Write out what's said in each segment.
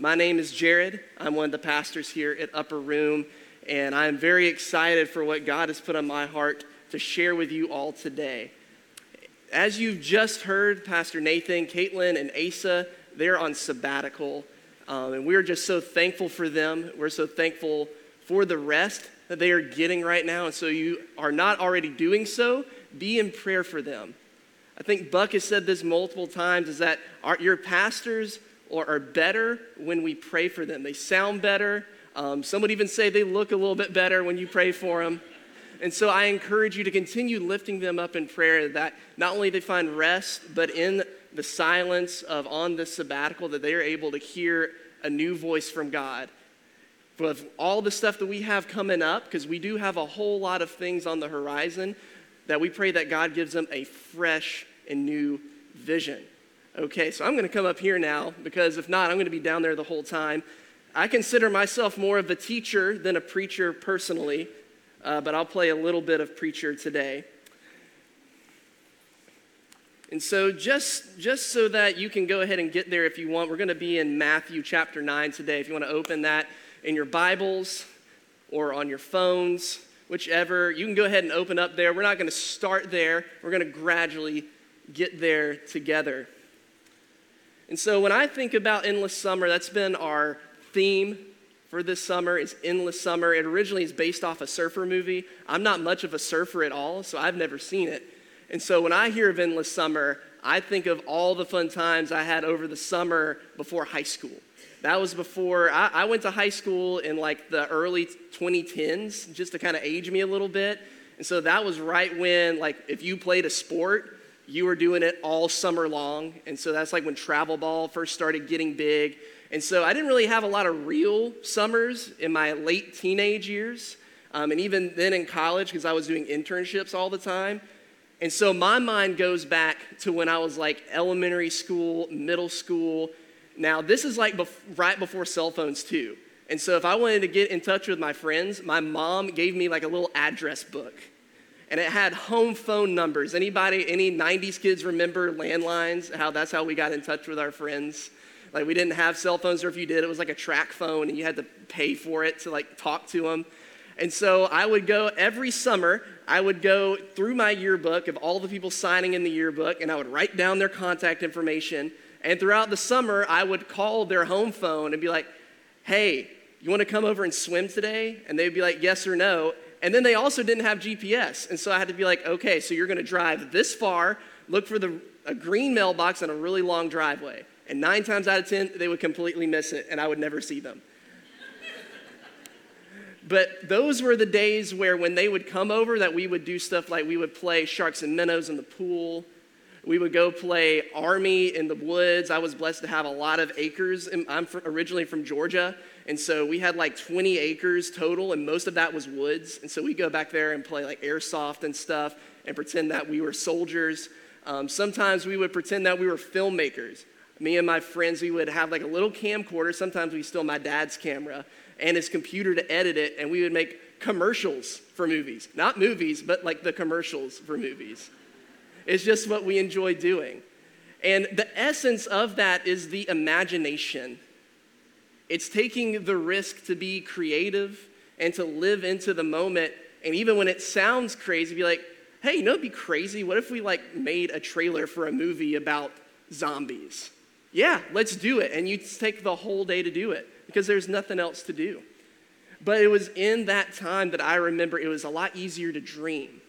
My name is Jared. I'm one of the pastors here at Upper Room, and I'm very excited for what God has put on my heart to share with you all today. As you've just heard, Pastor Nathan, Caitlin, and Asa, they're on sabbatical, um, and we're just so thankful for them. We're so thankful for the rest that they are getting right now, and so you are not already doing so, be in prayer for them. I think Buck has said this multiple times is that our, your pastors are, are better when we pray for them. They sound better. Um, some would even say they look a little bit better when you pray for them. And so I encourage you to continue lifting them up in prayer that not only they find rest, but in the silence of on this sabbatical, that they are able to hear a new voice from God. With all the stuff that we have coming up, because we do have a whole lot of things on the horizon, that we pray that God gives them a fresh and new vision. Okay, so I'm going to come up here now because if not, I'm going to be down there the whole time. I consider myself more of a teacher than a preacher personally, uh, but I'll play a little bit of preacher today. And so, just, just so that you can go ahead and get there if you want, we're going to be in Matthew chapter 9 today. If you want to open that in your Bibles or on your phones, whichever, you can go ahead and open up there. We're not going to start there, we're going to gradually get there together. And so when I think about Endless Summer, that's been our theme for this summer is Endless Summer. It originally is based off a surfer movie. I'm not much of a surfer at all, so I've never seen it. And so when I hear of Endless Summer, I think of all the fun times I had over the summer before high school. That was before I, I went to high school in like the early 2010s, just to kind of age me a little bit. And so that was right when, like, if you played a sport, you were doing it all summer long. And so that's like when travel ball first started getting big. And so I didn't really have a lot of real summers in my late teenage years. Um, and even then in college, because I was doing internships all the time. And so my mind goes back to when I was like elementary school, middle school. Now, this is like bef- right before cell phones, too. And so if I wanted to get in touch with my friends, my mom gave me like a little address book and it had home phone numbers. Anybody, any 90s kids remember landlines? How that's how we got in touch with our friends? Like we didn't have cell phones, or if you did, it was like a track phone, and you had to pay for it to like talk to them. And so I would go every summer, I would go through my yearbook of all the people signing in the yearbook, and I would write down their contact information. And throughout the summer, I would call their home phone and be like, hey, you want to come over and swim today? And they'd be like, yes or no. And then they also didn't have GPS. And so I had to be like, okay, so you're going to drive this far, look for the, a green mailbox on a really long driveway. And nine times out of 10, they would completely miss it, and I would never see them. but those were the days where when they would come over that we would do stuff like we would play sharks and minnows in the pool we would go play army in the woods i was blessed to have a lot of acres i'm originally from georgia and so we had like 20 acres total, and most of that was woods. And so we go back there and play like airsoft and stuff and pretend that we were soldiers. Um, sometimes we would pretend that we were filmmakers. Me and my friends, we would have like a little camcorder. Sometimes we steal my dad's camera and his computer to edit it, and we would make commercials for movies. Not movies, but like the commercials for movies. It's just what we enjoy doing. And the essence of that is the imagination it's taking the risk to be creative and to live into the moment. And even when it sounds crazy, be like, hey, you know it'd be crazy? What if we like made a trailer for a movie about zombies? Yeah, let's do it. And you take the whole day to do it because there's nothing else to do. But it was in that time that I remember it was a lot easier to dream.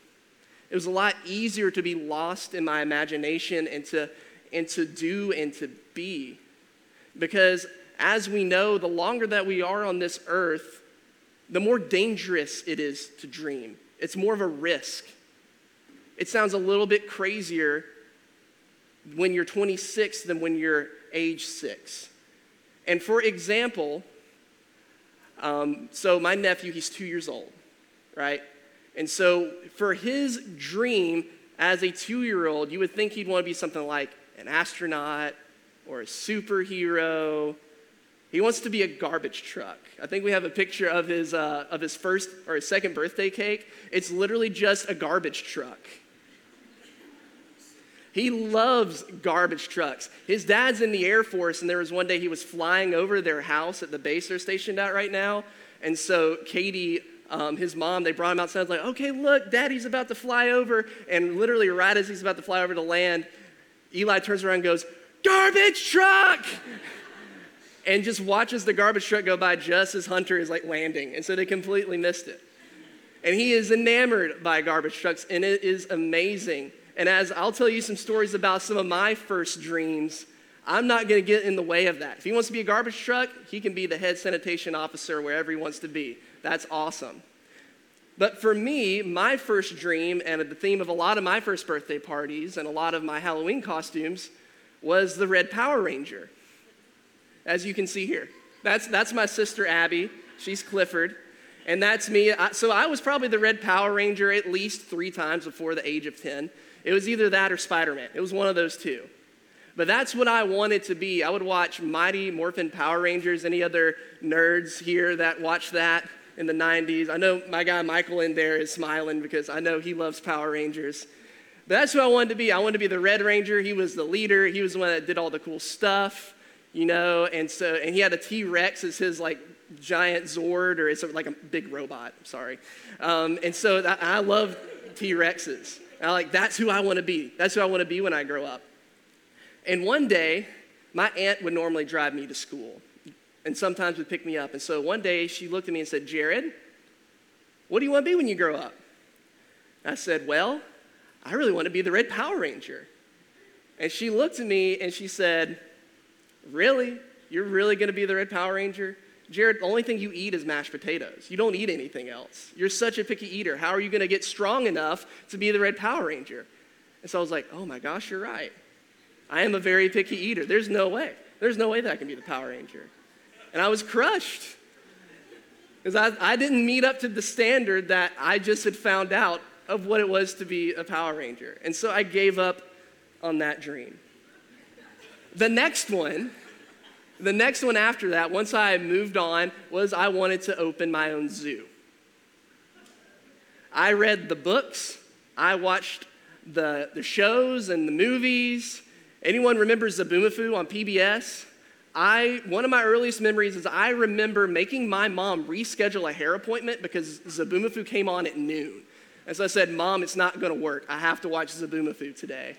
It was a lot easier to be lost in my imagination and to, and to do and to be. Because as we know, the longer that we are on this earth, the more dangerous it is to dream. It's more of a risk. It sounds a little bit crazier when you're 26 than when you're age six. And for example, um, so my nephew, he's two years old, right? And so for his dream as a two year old, you would think he'd want to be something like an astronaut or a superhero he wants to be a garbage truck. I think we have a picture of his, uh, of his first or his second birthday cake. It's literally just a garbage truck. He loves garbage trucks. His dad's in the Air Force, and there was one day he was flying over their house at the base they're stationed at right now. And so Katie, um, his mom, they brought him outside, like, okay, look, daddy's about to fly over. And literally, right as he's about to fly over to land, Eli turns around and goes, garbage truck! And just watches the garbage truck go by just as Hunter is like landing. And so they completely missed it. And he is enamored by garbage trucks, and it is amazing. And as I'll tell you some stories about some of my first dreams, I'm not going to get in the way of that. If he wants to be a garbage truck, he can be the head sanitation officer wherever he wants to be. That's awesome. But for me, my first dream and the theme of a lot of my first birthday parties and a lot of my Halloween costumes was the Red Power Ranger, as you can see here. That's, that's my sister Abby. She's Clifford. And that's me. So I was probably the Red Power Ranger at least three times before the age of 10. It was either that or Spider Man. It was one of those two. But that's what I wanted to be. I would watch Mighty Morphin Power Rangers. Any other nerds here that watch that in the 90s? I know my guy Michael in there is smiling because I know he loves Power Rangers. But that's who I wanted to be. I wanted to be the Red Ranger. He was the leader. He was the one that did all the cool stuff, you know. And so, and he had a T Rex as his like giant Zord, or it's like a big robot. Sorry. Um, and so I, I love T Rexes. I like that's who I want to be. That's who I want to be when I grow up. And one day, my aunt would normally drive me to school, and sometimes would pick me up. And so one day, she looked at me and said, "Jared, what do you want to be when you grow up?" I said, "Well." I really want to be the Red Power Ranger. And she looked at me and she said, Really? You're really going to be the Red Power Ranger? Jared, the only thing you eat is mashed potatoes. You don't eat anything else. You're such a picky eater. How are you going to get strong enough to be the Red Power Ranger? And so I was like, oh my gosh, you're right. I am a very picky eater. There's no way. There's no way that I can be the Power Ranger. And I was crushed because I, I didn't meet up to the standard that I just had found out of what it was to be a Power Ranger. And so I gave up on that dream. The next one, the next one after that, once I moved on, was I wanted to open my own zoo. I read the books, I watched the, the shows and the movies. Anyone remembers Zoboomafoo on PBS? I, one of my earliest memories is I remember making my mom reschedule a hair appointment because Zoboomafoo came on at noon. And so I said, Mom, it's not going to work. I have to watch Zoboomafoo today.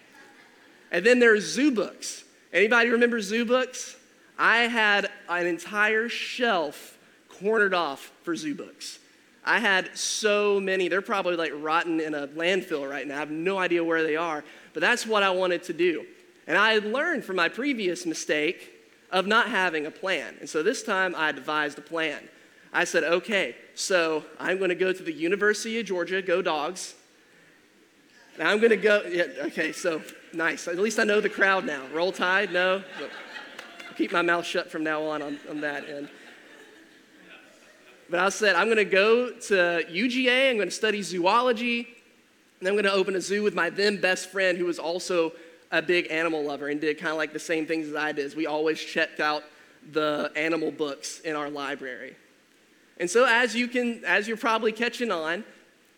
And then there's zoo books. Anybody remember zoo books? I had an entire shelf cornered off for zoo books. I had so many. They're probably like rotten in a landfill right now. I have no idea where they are. But that's what I wanted to do. And I had learned from my previous mistake of not having a plan. And so this time I devised a plan. I said, okay, so I'm going to go to the University of Georgia, go dogs. Now I'm going to go, yeah, okay, so nice. At least I know the crowd now. Roll Tide, no. Keep my mouth shut from now on, on on that end. But I said, I'm going to go to UGA, I'm going to study zoology, and I'm going to open a zoo with my then best friend who was also a big animal lover and did kind of like the same things as I did. We always checked out the animal books in our library. And so as you can, as you're probably catching on,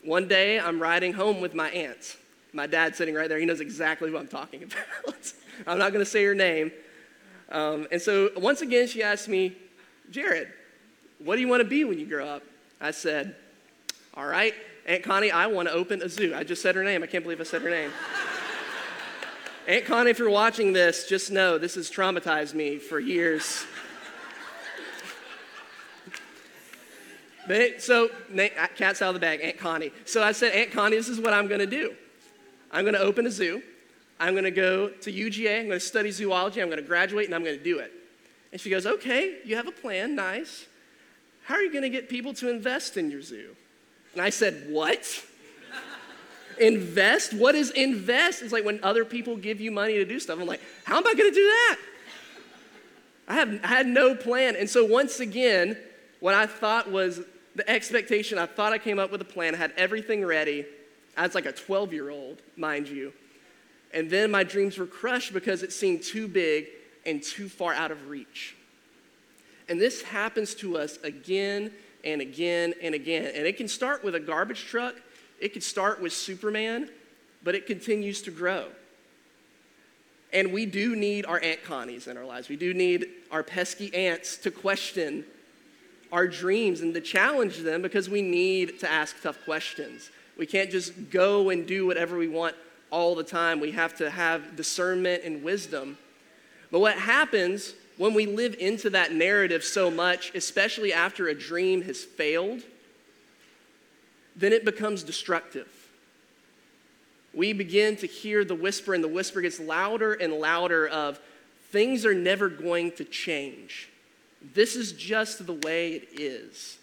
one day I'm riding home with my aunt. My dad's sitting right there. He knows exactly what I'm talking about. I'm not going to say her name. Um, and so once again, she asked me, Jared, what do you want to be when you grow up? I said, all right, Aunt Connie, I want to open a zoo. I just said her name. I can't believe I said her name. Aunt Connie, if you're watching this, just know this has traumatized me for years. But so, cat's out of the bag, Aunt Connie. So I said, Aunt Connie, this is what I'm going to do. I'm going to open a zoo. I'm going to go to UGA. I'm going to study zoology. I'm going to graduate and I'm going to do it. And she goes, Okay, you have a plan. Nice. How are you going to get people to invest in your zoo? And I said, What? invest? What is invest? It's like when other people give you money to do stuff. I'm like, How am I going to do that? I, have, I had no plan. And so once again, what I thought was the expectation, I thought I came up with a plan, I had everything ready. I was like a 12 year old, mind you. And then my dreams were crushed because it seemed too big and too far out of reach. And this happens to us again and again and again. And it can start with a garbage truck, it can start with Superman, but it continues to grow. And we do need our Aunt Connies in our lives. We do need our pesky aunts to question our dreams and to challenge them because we need to ask tough questions. We can't just go and do whatever we want all the time. We have to have discernment and wisdom. But what happens when we live into that narrative so much, especially after a dream has failed, then it becomes destructive. We begin to hear the whisper, and the whisper gets louder and louder of things are never going to change. This is just the way it is.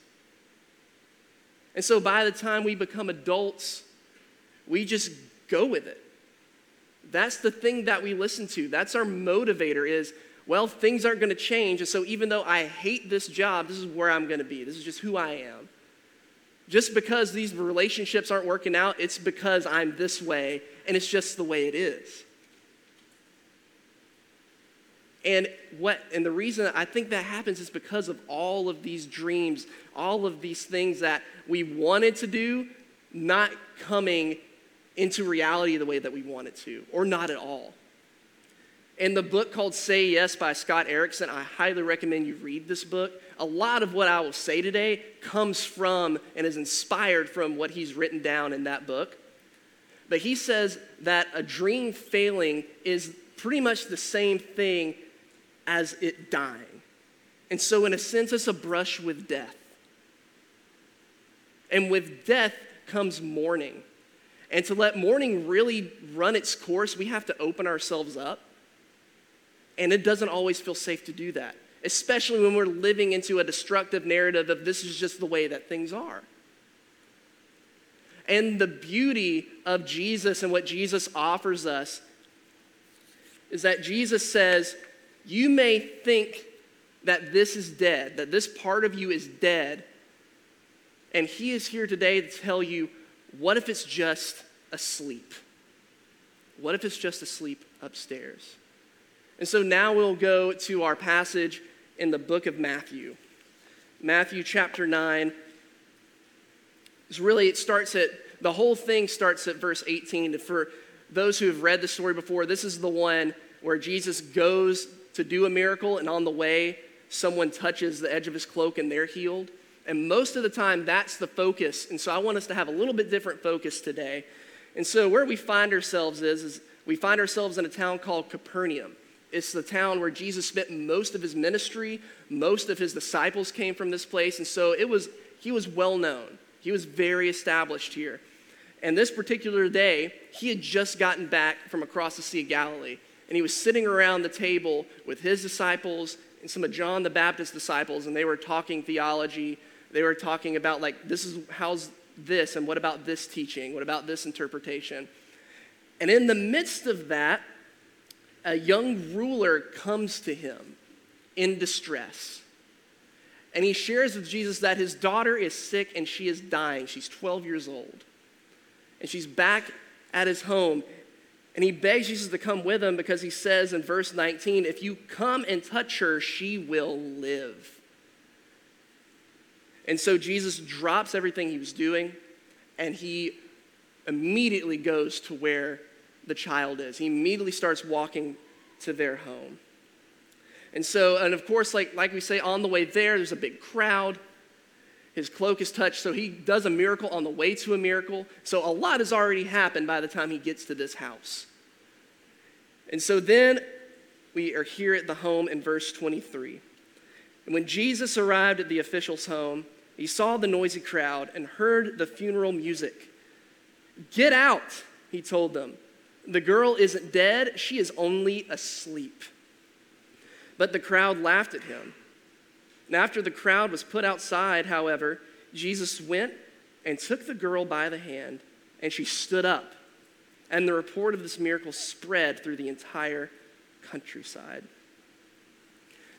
And so by the time we become adults, we just go with it. That's the thing that we listen to. That's our motivator is, well, things aren't going to change. And so even though I hate this job, this is where I'm going to be. This is just who I am. Just because these relationships aren't working out, it's because I'm this way, and it's just the way it is. And what and the reason I think that happens is because of all of these dreams, all of these things that we wanted to do not coming into reality the way that we want it to, or not at all. In the book called Say Yes by Scott Erickson, I highly recommend you read this book. A lot of what I will say today comes from and is inspired from what he's written down in that book. But he says that a dream failing is pretty much the same thing as it dying. And so, in a sense, it's a brush with death. And with death comes mourning. And to let mourning really run its course, we have to open ourselves up. And it doesn't always feel safe to do that, especially when we're living into a destructive narrative of this is just the way that things are. And the beauty of Jesus and what Jesus offers us is that Jesus says, You may think that this is dead, that this part of you is dead. And He is here today to tell you what if it's just asleep? What if it's just asleep upstairs? And so now we'll go to our passage in the book of Matthew. Matthew chapter 9. It's really, it starts at, the whole thing starts at verse 18. For those who have read the story before, this is the one where Jesus goes to do a miracle, and on the way, someone touches the edge of his cloak and they're healed. And most of the time, that's the focus. And so I want us to have a little bit different focus today. And so where we find ourselves is, is we find ourselves in a town called Capernaum. It's the town where Jesus spent most of his ministry. Most of his disciples came from this place. And so it was, he was well known. He was very established here. And this particular day, he had just gotten back from across the Sea of Galilee. And he was sitting around the table with his disciples and some of John the Baptist's disciples, and they were talking theology they were talking about, like, this is how's this, and what about this teaching? What about this interpretation? And in the midst of that, a young ruler comes to him in distress. And he shares with Jesus that his daughter is sick and she is dying. She's 12 years old. And she's back at his home. And he begs Jesus to come with him because he says in verse 19, If you come and touch her, she will live. And so Jesus drops everything he was doing and he immediately goes to where the child is. He immediately starts walking to their home. And so, and of course, like, like we say, on the way there, there's a big crowd. His cloak is touched, so he does a miracle on the way to a miracle. So a lot has already happened by the time he gets to this house. And so then we are here at the home in verse 23. And when Jesus arrived at the official's home, he saw the noisy crowd and heard the funeral music. Get out, he told them. The girl isn't dead, she is only asleep. But the crowd laughed at him. And after the crowd was put outside, however, Jesus went and took the girl by the hand, and she stood up. And the report of this miracle spread through the entire countryside.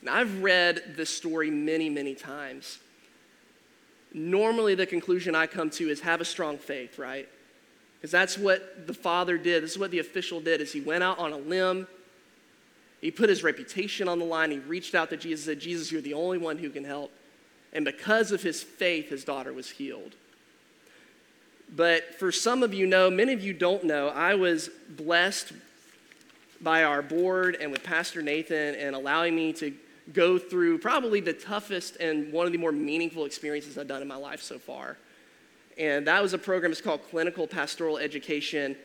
Now, I've read this story many, many times normally the conclusion I come to is have a strong faith, right? Because that's what the father did. This is what the official did is he went out on a limb. He put his reputation on the line. He reached out to Jesus and said, Jesus, you're the only one who can help. And because of his faith, his daughter was healed. But for some of you know, many of you don't know, I was blessed by our board and with Pastor Nathan and allowing me to go through probably the toughest and one of the more meaningful experiences I've done in my life so far. And that was a program, it's called Clinical Pastoral Education,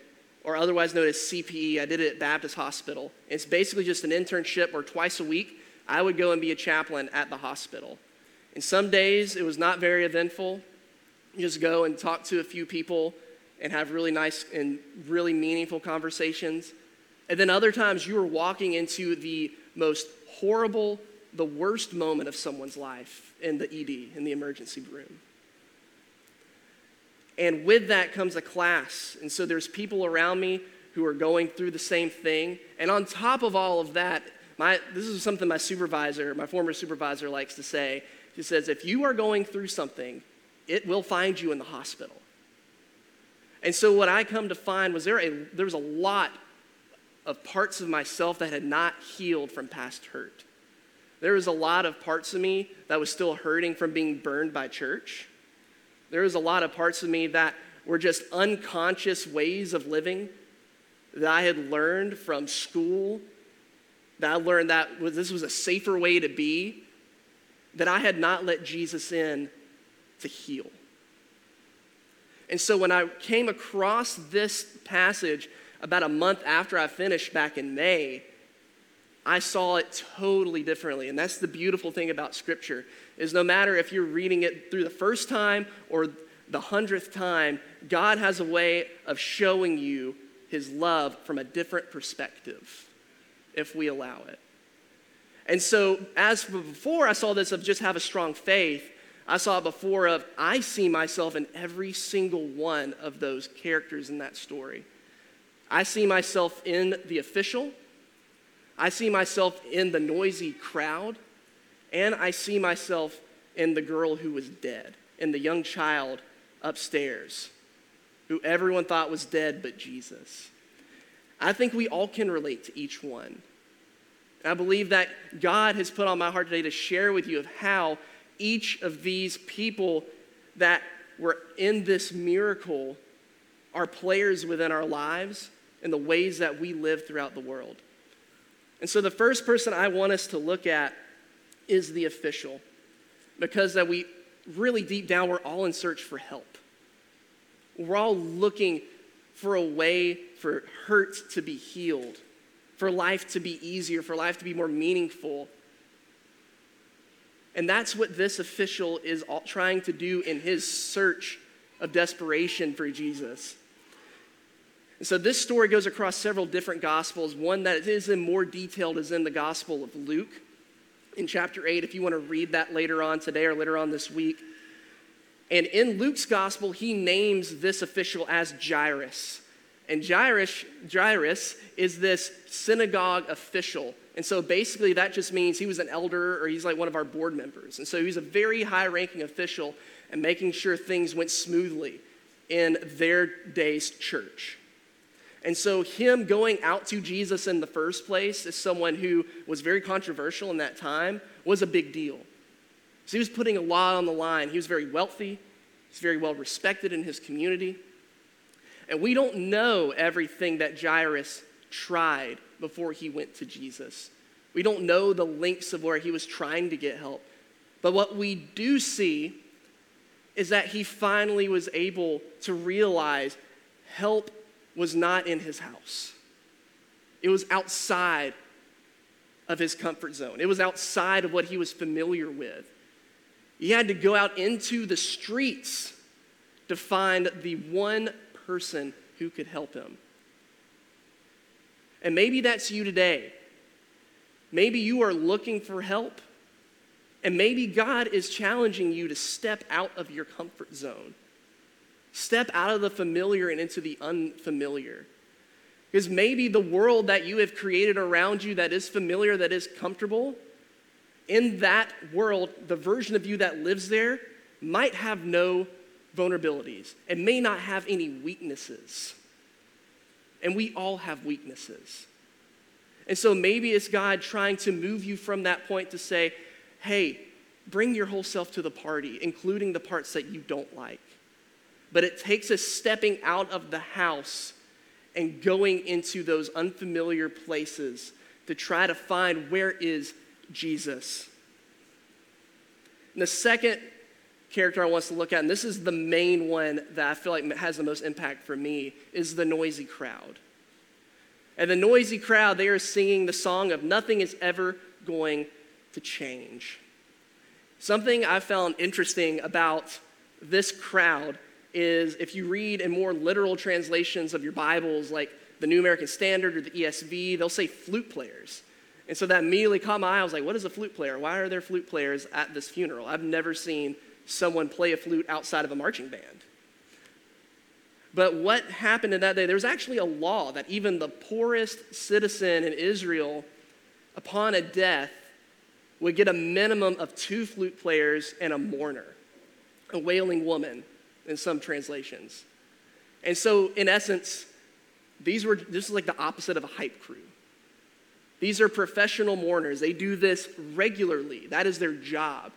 or otherwise known as CPE. I did it at Baptist Hospital. It's basically just an internship where twice a week I would go and be a chaplain at the hospital. And some days it was not very eventful. You just go and talk to a few people and have really nice and really meaningful conversations. And then other times you were walking into the most horrible, the worst moment of someone's life in the ED, in the emergency room. And with that comes a class. And so there's people around me who are going through the same thing. And on top of all of that, my, this is something my supervisor, my former supervisor, likes to say. He says, if you are going through something, it will find you in the hospital. And so what I come to find was there, a, there was a lot of parts of myself that had not healed from past hurt. There was a lot of parts of me that was still hurting from being burned by church. There was a lot of parts of me that were just unconscious ways of living that I had learned from school, that I learned that this was a safer way to be, that I had not let Jesus in to heal. And so when I came across this passage about a month after I finished back in May, I saw it totally differently. And that's the beautiful thing about scripture is no matter if you're reading it through the first time or the hundredth time, God has a way of showing you his love from a different perspective if we allow it. And so, as before I saw this of just have a strong faith, I saw before of I see myself in every single one of those characters in that story. I see myself in the official, I see myself in the noisy crowd, and I see myself in the girl who was dead, in the young child upstairs, who everyone thought was dead but Jesus. I think we all can relate to each one. I believe that God has put on my heart today to share with you of how each of these people that were in this miracle are players within our lives and the ways that we live throughout the world. And so the first person I want us to look at is the official because that we really deep down we're all in search for help. We're all looking for a way for hurt to be healed, for life to be easier, for life to be more meaningful. And that's what this official is trying to do in his search of desperation for Jesus. So this story goes across several different gospels. One that is in more detailed is in the Gospel of Luke in chapter 8, if you want to read that later on today or later on this week. And in Luke's gospel, he names this official as Jairus. And Jairus, Jairus is this synagogue official and so basically, that just means he was an elder or he's like one of our board members. And so he's a very high ranking official and making sure things went smoothly in their day's church. And so, him going out to Jesus in the first place as someone who was very controversial in that time was a big deal. So, he was putting a lot on the line. He was very wealthy, he's very well respected in his community. And we don't know everything that Jairus tried before he went to Jesus. We don't know the links of where he was trying to get help. But what we do see is that he finally was able to realize help was not in his house, it was outside of his comfort zone, it was outside of what he was familiar with. He had to go out into the streets to find the one person who could help him. And maybe that's you today. Maybe you are looking for help. And maybe God is challenging you to step out of your comfort zone. Step out of the familiar and into the unfamiliar. Because maybe the world that you have created around you that is familiar, that is comfortable, in that world, the version of you that lives there might have no vulnerabilities and may not have any weaknesses. And we all have weaknesses. And so maybe it's God trying to move you from that point to say, hey, bring your whole self to the party, including the parts that you don't like. But it takes us stepping out of the house and going into those unfamiliar places to try to find where is Jesus. And the second character I want us to look at, and this is the main one that I feel like has the most impact for me, is the noisy crowd. And the noisy crowd, they are singing the song of nothing is ever going to change. Something I found interesting about this crowd is if you read in more literal translations of your Bibles, like the New American Standard or the ESV, they'll say flute players. And so that immediately caught my eye. I was like, what is a flute player? Why are there flute players at this funeral? I've never seen someone play a flute outside of a marching band. But what happened in that day, there was actually a law that even the poorest citizen in Israel, upon a death, would get a minimum of two flute players and a mourner, a wailing woman in some translations. And so, in essence, these were this is like the opposite of a hype crew. These are professional mourners. They do this regularly. That is their job.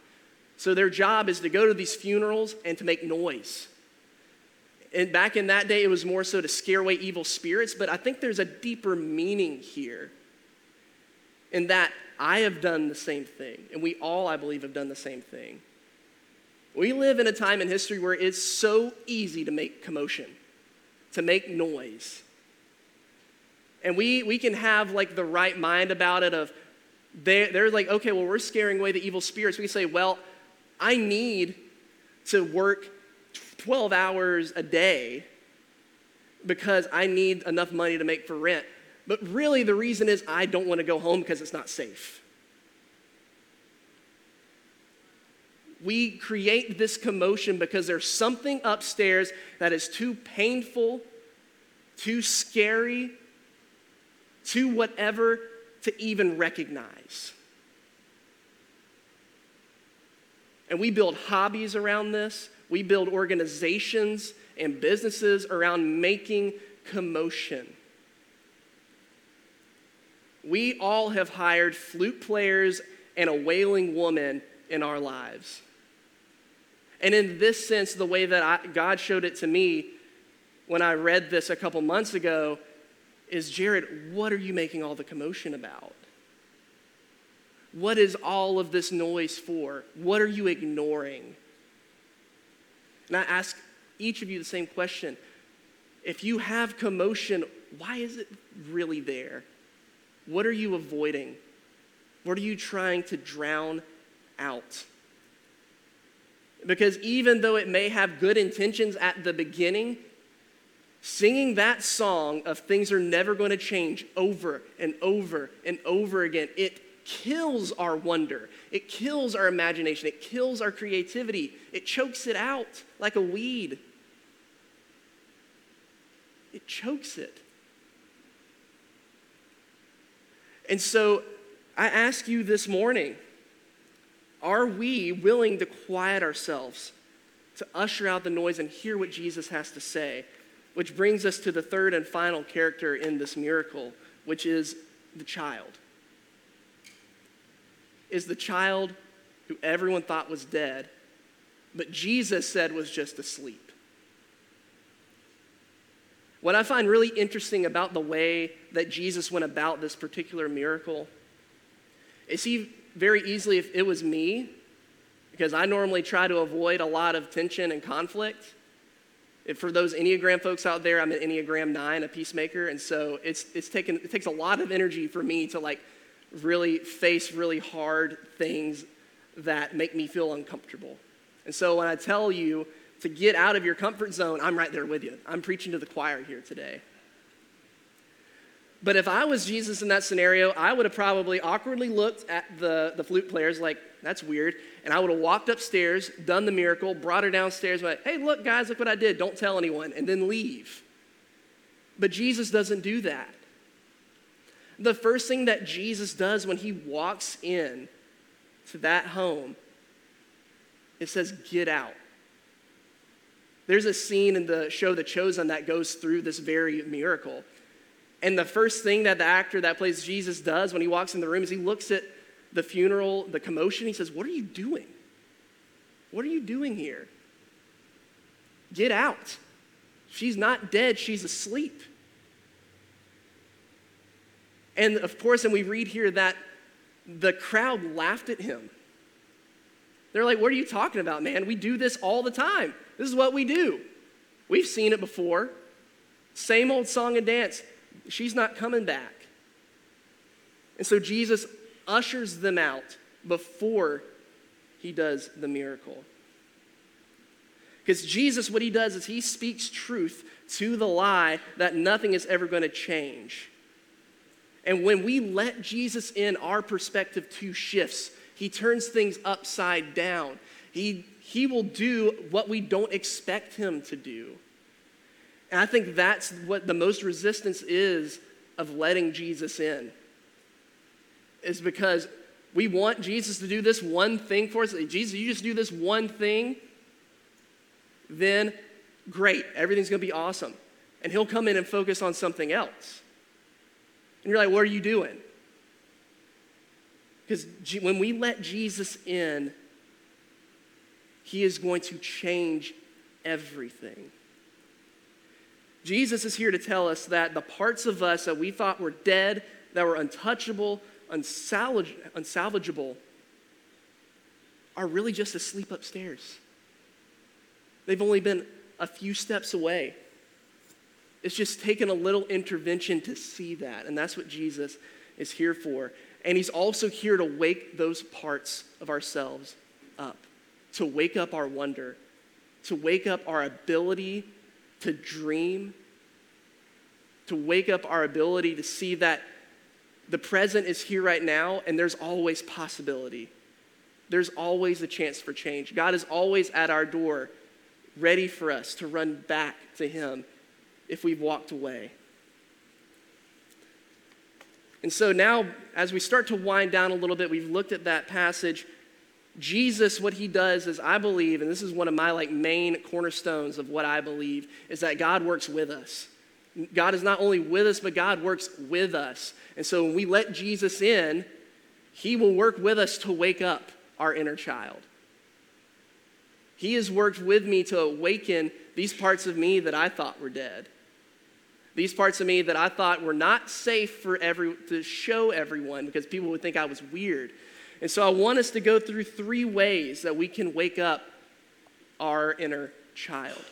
So their job is to go to these funerals and to make noise. And back in that day, it was more so to scare away evil spirits, but I think there's a deeper meaning here in that I have done the same thing, and we all, I believe, have done the same thing. We live in a time in history where it's so easy to make commotion, to make noise. And we, we can have like the right mind about it of they, they're like, okay, well, we're scaring away the evil spirits. We say, well, I need to work 12 hours a day because I need enough money to make for rent. But really, the reason is I don't want to go home because it's not safe. We create this commotion because there's something upstairs that is too painful, too scary, too whatever to even recognize. And we build hobbies around this. We build organizations and businesses around making commotion. We all have hired flute players and a wailing woman in our lives. And in this sense, the way that I, God showed it to me when I read this a couple months ago is Jared, what are you making all the commotion about? What is all of this noise for? What are you ignoring? And I ask each of you the same question. If you have commotion, why is it really there? What are you avoiding? What are you trying to drown out? Because even though it may have good intentions at the beginning, singing that song of things are never going to change over and over and over again, it kills our wonder. It kills our imagination. It kills our creativity. It chokes it out like a weed. It chokes it. And so I ask you this morning are we willing to quiet ourselves, to usher out the noise and hear what Jesus has to say? Which brings us to the third and final character in this miracle, which is the child is the child who everyone thought was dead, but Jesus said was just asleep. What I find really interesting about the way that Jesus went about this particular miracle is he very easily, if it was me, because I normally try to avoid a lot of tension and conflict. If for those Enneagram folks out there, I'm an Enneagram 9, a peacemaker, and so it's, it's taken, it takes a lot of energy for me to like really face really hard things that make me feel uncomfortable. And so when I tell you to get out of your comfort zone, I'm right there with you. I'm preaching to the choir here today. But if I was Jesus in that scenario, I would have probably awkwardly looked at the, the flute players like, that's weird. And I would have walked upstairs, done the miracle, brought her downstairs, like, hey, look, guys, look what I did. Don't tell anyone, and then leave. But Jesus doesn't do that the first thing that Jesus does when he walks in to that home, it says, Get out. There's a scene in the show The Chosen that goes through this very miracle. And the first thing that the actor that plays Jesus does when he walks in the room is he looks at the funeral, the commotion. He says, What are you doing? What are you doing here? Get out. She's not dead, she's asleep. And of course, and we read here that the crowd laughed at him. They're like, What are you talking about, man? We do this all the time. This is what we do. We've seen it before. Same old song and dance. She's not coming back. And so Jesus ushers them out before he does the miracle. Because Jesus, what he does is he speaks truth to the lie that nothing is ever going to change. And when we let Jesus in, our perspective too shifts. He turns things upside down. He, he will do what we don't expect him to do. And I think that's what the most resistance is of letting Jesus in. Is because we want Jesus to do this one thing for us. Jesus, you just do this one thing, then great, everything's gonna be awesome. And he'll come in and focus on something else. And you're like, what are you doing? Because when we let Jesus in, he is going to change everything. Jesus is here to tell us that the parts of us that we thought were dead, that were untouchable, unsalvage, unsalvageable, are really just asleep upstairs. They've only been a few steps away. It's just taken a little intervention to see that. And that's what Jesus is here for. And he's also here to wake those parts of ourselves up, to wake up our wonder, to wake up our ability to dream, to wake up our ability to see that the present is here right now and there's always possibility. There's always a chance for change. God is always at our door, ready for us to run back to Him if we've walked away. And so now, as we start to wind down a little bit, we've looked at that passage. Jesus, what he does is, I believe, and this is one of my like main cornerstones of what I believe, is that God works with us. God is not only with us, but God works with us. And so when we let Jesus in, he will work with us to wake up our inner child. He has worked with me to awaken these parts of me that I thought were dead. These parts of me that I thought were not safe for every, to show everyone because people would think I was weird. And so I want us to go through three ways that we can wake up our inner child.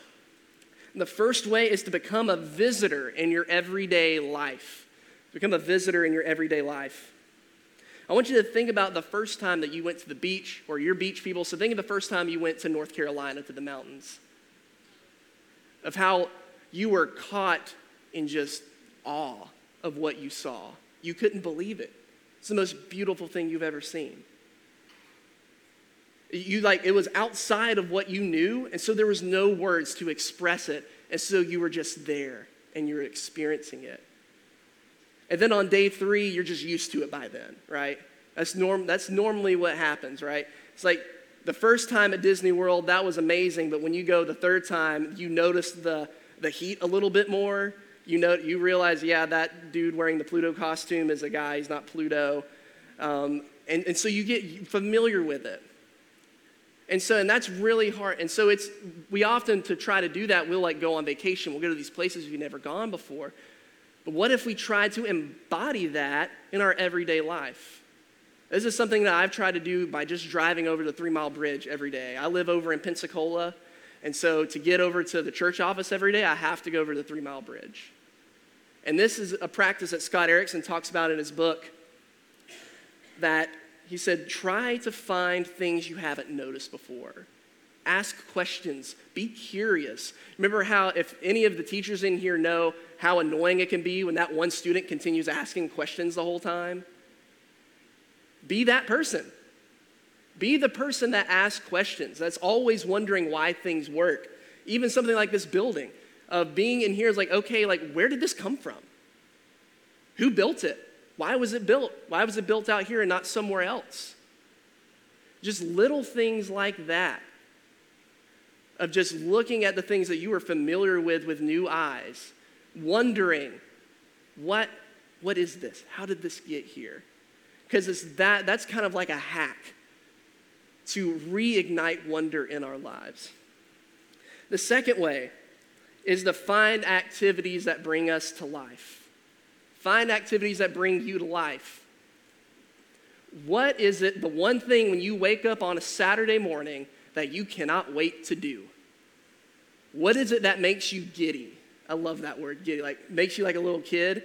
The first way is to become a visitor in your everyday life. Become a visitor in your everyday life. I want you to think about the first time that you went to the beach, or your beach people. So think of the first time you went to North Carolina to the mountains, of how you were caught in just awe of what you saw. You couldn't believe it. It's the most beautiful thing you've ever seen. You like it was outside of what you knew, and so there was no words to express it, and so you were just there and you're experiencing it. And then on day three, you're just used to it by then, right? That's norm that's normally what happens, right? It's like the first time at Disney World, that was amazing, but when you go the third time, you notice the the heat a little bit more you know, you realize, yeah, that dude wearing the Pluto costume is a guy, he's not Pluto. Um, and, and so you get familiar with it. And so, and that's really hard. And so it's, we often, to try to do that, we'll like go on vacation. We'll go to these places we've never gone before. But what if we tried to embody that in our everyday life? This is something that I've tried to do by just driving over the Three Mile Bridge every day. I live over in Pensacola, and so to get over to the church office every day, I have to go over the Three Mile Bridge. And this is a practice that Scott Erickson talks about in his book that he said, try to find things you haven't noticed before. Ask questions. Be curious. Remember how, if any of the teachers in here know how annoying it can be when that one student continues asking questions the whole time? Be that person. Be the person that asks questions, that's always wondering why things work. Even something like this building of being in here is like, okay, like, where did this come from? Who built it? Why was it built? Why was it built out here and not somewhere else? Just little things like that of just looking at the things that you are familiar with with new eyes, wondering, what, what is this? How did this get here? Because it's that, that's kind of like a hack to reignite wonder in our lives. The second way is to find activities that bring us to life. Find activities that bring you to life. What is it, the one thing when you wake up on a Saturday morning that you cannot wait to do? What is it that makes you giddy? I love that word, giddy. Like makes you like a little kid.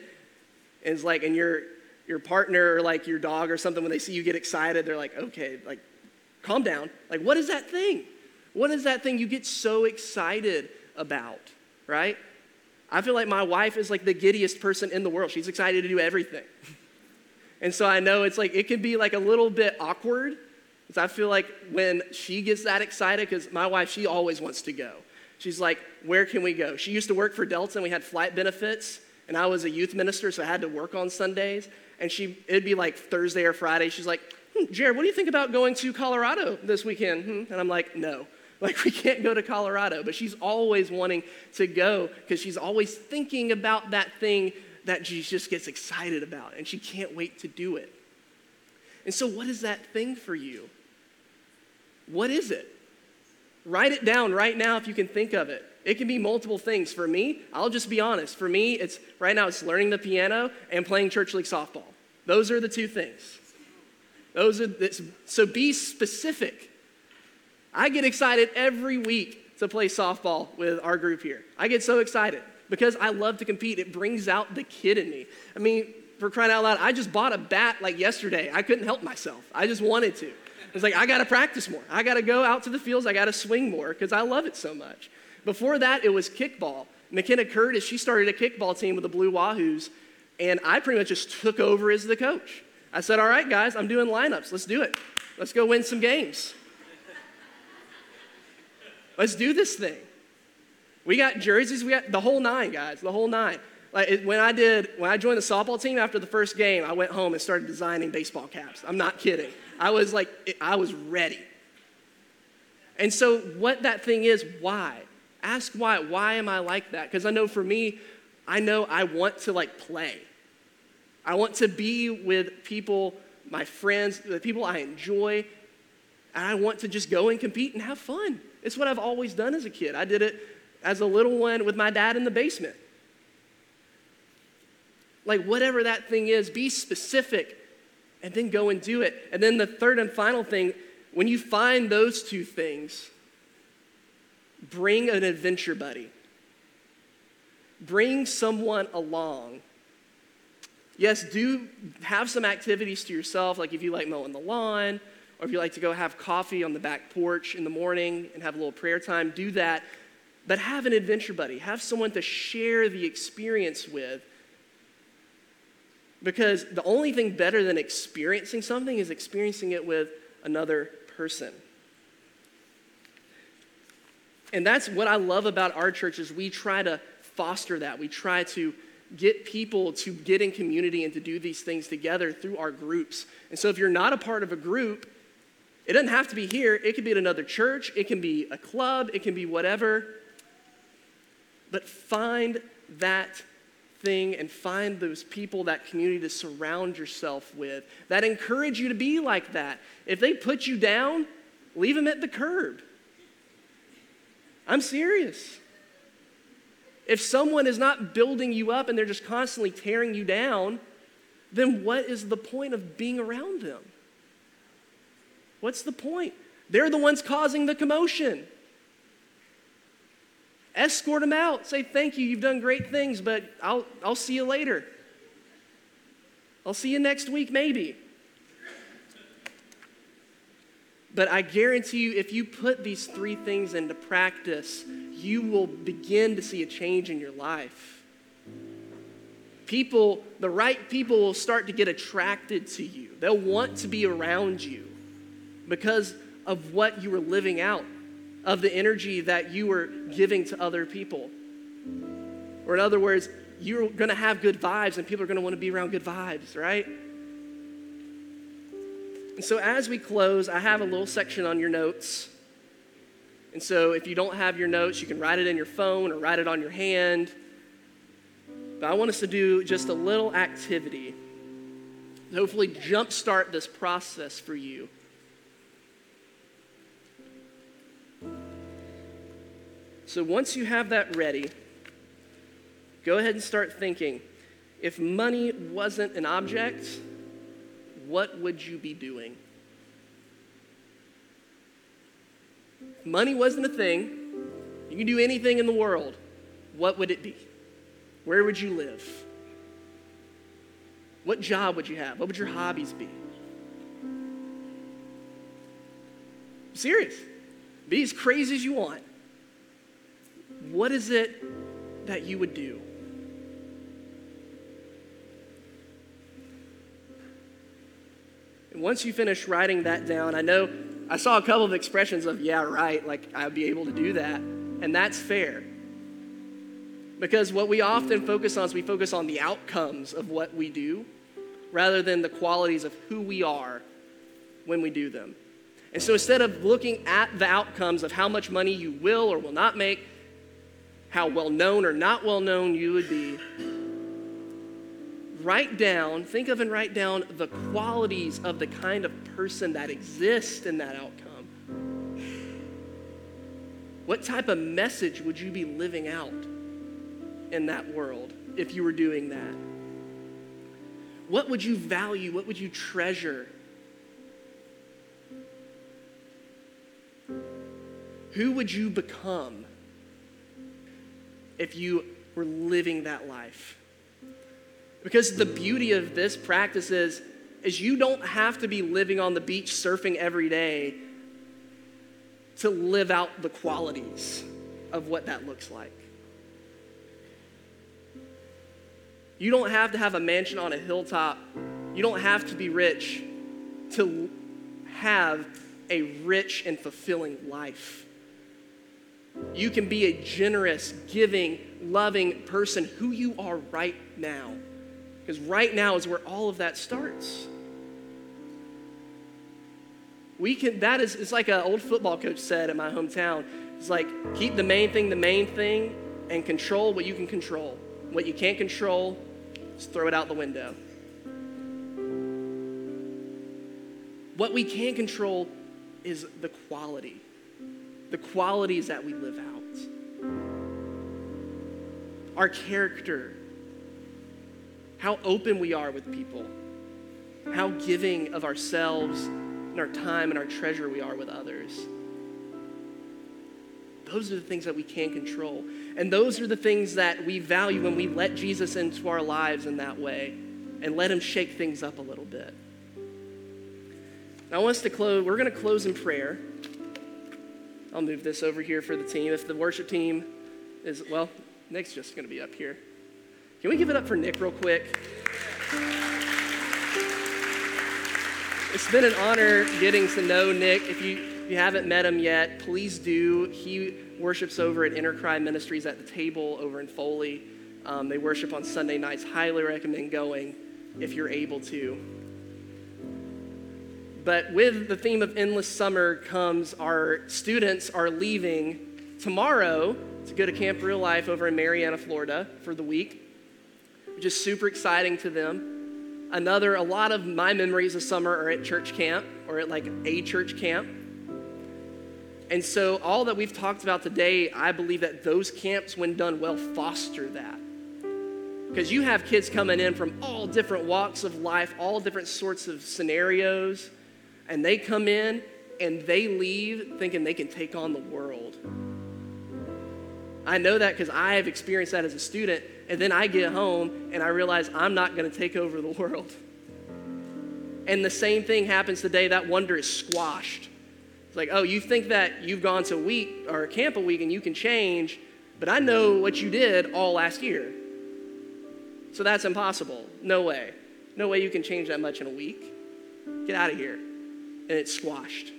And it's like, and your your partner or like your dog or something, when they see you get excited, they're like, okay, like calm down. Like, what is that thing? What is that thing you get so excited about, right? I feel like my wife is like the giddiest person in the world. She's excited to do everything. and so I know it's like, it can be like a little bit awkward. Because I feel like when she gets that excited, because my wife, she always wants to go. She's like, where can we go? She used to work for Delta and we had flight benefits. And I was a youth minister, so I had to work on Sundays. And she, it'd be like Thursday or Friday. She's like, hmm, Jared, what do you think about going to Colorado this weekend? Hmm? And I'm like, no. Like, we can't go to Colorado. But she's always wanting to go because she's always thinking about that thing that she just gets excited about, and she can't wait to do it. And so, what is that thing for you? What is it? Write it down right now if you can think of it. It can be multiple things. For me, I'll just be honest. For me, it's right now it's learning the piano and playing church league softball. Those are the two things. Those are the, so be specific. I get excited every week to play softball with our group here. I get so excited because I love to compete. It brings out the kid in me. I mean, for crying out loud, I just bought a bat like yesterday. I couldn't help myself. I just wanted to. It's like, I got to practice more. I got to go out to the fields. I got to swing more because I love it so much. Before that, it was kickball. McKenna Curtis, she started a kickball team with the Blue Wahoos, and I pretty much just took over as the coach. I said, All right, guys, I'm doing lineups. Let's do it. Let's go win some games. Let's do this thing. We got jerseys, we got the whole nine, guys, the whole nine. Like it, when I did, when I joined the softball team after the first game, I went home and started designing baseball caps. I'm not kidding. I was like, I was ready. And so, what that thing is, why? Ask why. Why am I like that? Because I know for me, I know I want to like play. I want to be with people, my friends, the people I enjoy, and I want to just go and compete and have fun. It's what I've always done as a kid. I did it as a little one with my dad in the basement. Like, whatever that thing is, be specific and then go and do it. And then the third and final thing, when you find those two things, bring an adventure buddy. Bring someone along. Yes, do have some activities to yourself, like if you like mowing the lawn, or if you like to go have coffee on the back porch in the morning and have a little prayer time, do that. But have an adventure buddy, have someone to share the experience with. Because the only thing better than experiencing something is experiencing it with another person. And that's what I love about our church is we try to foster that. We try to get people to get in community and to do these things together through our groups. And so if you're not a part of a group, it doesn't have to be here. It could be at another church, it can be a club, it can be whatever. But find that thing and find those people, that community to surround yourself with that encourage you to be like that. If they put you down, leave them at the curb. I'm serious. If someone is not building you up and they're just constantly tearing you down, then what is the point of being around them? What's the point? They're the ones causing the commotion. Escort them out. Say, thank you, you've done great things, but I'll, I'll see you later. I'll see you next week, maybe. But I guarantee you, if you put these three things into practice, you will begin to see a change in your life. People, the right people will start to get attracted to you. They'll want to be around you because of what you were living out of the energy that you were giving to other people. Or, in other words, you're going to have good vibes and people are going to want to be around good vibes, right? And so, as we close, I have a little section on your notes. And so, if you don't have your notes, you can write it in your phone or write it on your hand. But I want us to do just a little activity, hopefully, jumpstart this process for you. So once you have that ready, go ahead and start thinking if money wasn't an object, what would you be doing? If money wasn't a thing, you can do anything in the world, what would it be? Where would you live? What job would you have? What would your hobbies be? I'm serious. Be as crazy as you want. What is it that you would do? And once you finish writing that down, I know I saw a couple of expressions of, yeah, right, like I'd be able to do that. And that's fair. Because what we often focus on is we focus on the outcomes of what we do rather than the qualities of who we are when we do them. And so instead of looking at the outcomes of how much money you will or will not make, how well known or not well known you would be, write down, think of and write down the qualities of the kind of person that exists in that outcome. What type of message would you be living out in that world if you were doing that? What would you value? What would you treasure? Who would you become if you were living that life? Because the beauty of this practice is, is you don't have to be living on the beach surfing every day to live out the qualities of what that looks like. You don't have to have a mansion on a hilltop. You don't have to be rich to have a rich and fulfilling life. You can be a generous, giving, loving person who you are right now. Because right now is where all of that starts. We can, that is, it's like an old football coach said in my hometown. It's like, keep the main thing the main thing and control what you can control. What you can't control, just throw it out the window. What we can control is the quality, the qualities that we live out. Our character, how open we are with people, how giving of ourselves and our time and our treasure we are with others. Those are the things that we can't control. And those are the things that we value when we let Jesus into our lives in that way and let him shake things up a little bit. Now, I want us to close. We're going to close in prayer. I'll move this over here for the team. If the worship team is, well, Nick's just going to be up here. Can we give it up for Nick real quick? It's been an honor getting to know Nick. If you, if you haven't met him yet, please do. He worships over at Intercry Ministries at the table over in Foley. Um, they worship on Sunday nights. Highly recommend going if you're able to. But with the theme of endless summer comes our students are leaving tomorrow to go to Camp Real Life over in Marianna, Florida for the week which is super exciting to them. Another, a lot of my memories of summer are at church camp or at like a church camp. And so, all that we've talked about today, I believe that those camps, when done well, foster that. Because you have kids coming in from all different walks of life, all different sorts of scenarios, and they come in and they leave thinking they can take on the world. I know that because I have experienced that as a student and then I get home and I realize I'm not going to take over the world. And the same thing happens today. That wonder is squashed. It's like, oh, you think that you've gone to a week or a camp a week and you can change, but I know what you did all last year. So that's impossible. No way. No way you can change that much in a week. Get out of here. And it's squashed.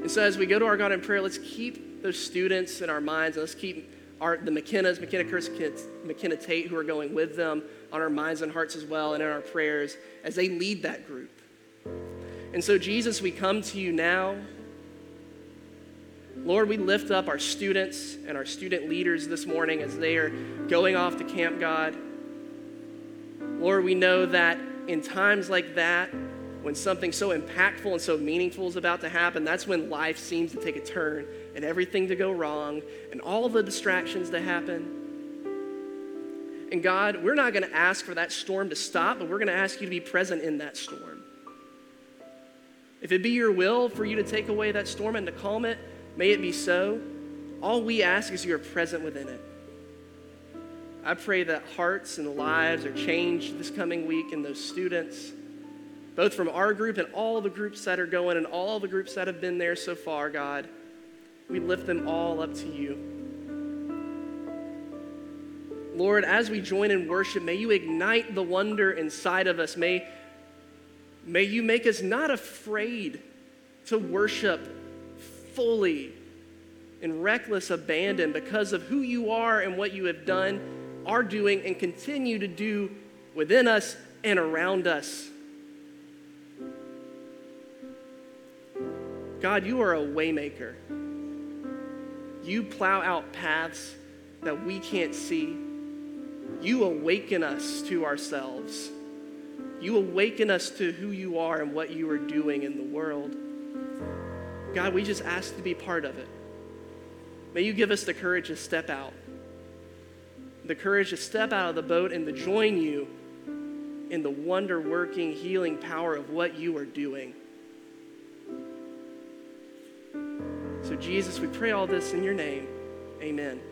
And so as we go to our God in prayer, let's keep those students in our minds and let's keep our, the McKennas, McKenna Curtis kids, McKenna Tate, who are going with them on our minds and hearts as well and in our prayers as they lead that group. And so, Jesus, we come to you now. Lord, we lift up our students and our student leaders this morning as they are going off to Camp God. Lord, we know that in times like that, when something so impactful and so meaningful is about to happen, that's when life seems to take a turn and everything to go wrong and all the distractions to happen. And God, we're not going to ask for that storm to stop, but we're going to ask you to be present in that storm. If it be your will for you to take away that storm and to calm it, may it be so. All we ask is you are present within it. I pray that hearts and lives are changed this coming week in those students, both from our group and all the groups that are going and all the groups that have been there so far, God. We lift them all up to you. Lord, as we join in worship, may you ignite the wonder inside of us. May, may you make us not afraid to worship fully in reckless abandon because of who you are and what you have done, are doing, and continue to do within us and around us. God, you are a waymaker. You plow out paths that we can't see. You awaken us to ourselves. You awaken us to who you are and what you are doing in the world. God, we just ask to be part of it. May you give us the courage to step out, the courage to step out of the boat and to join you in the wonder working, healing power of what you are doing. So, Jesus, we pray all this in your name. Amen.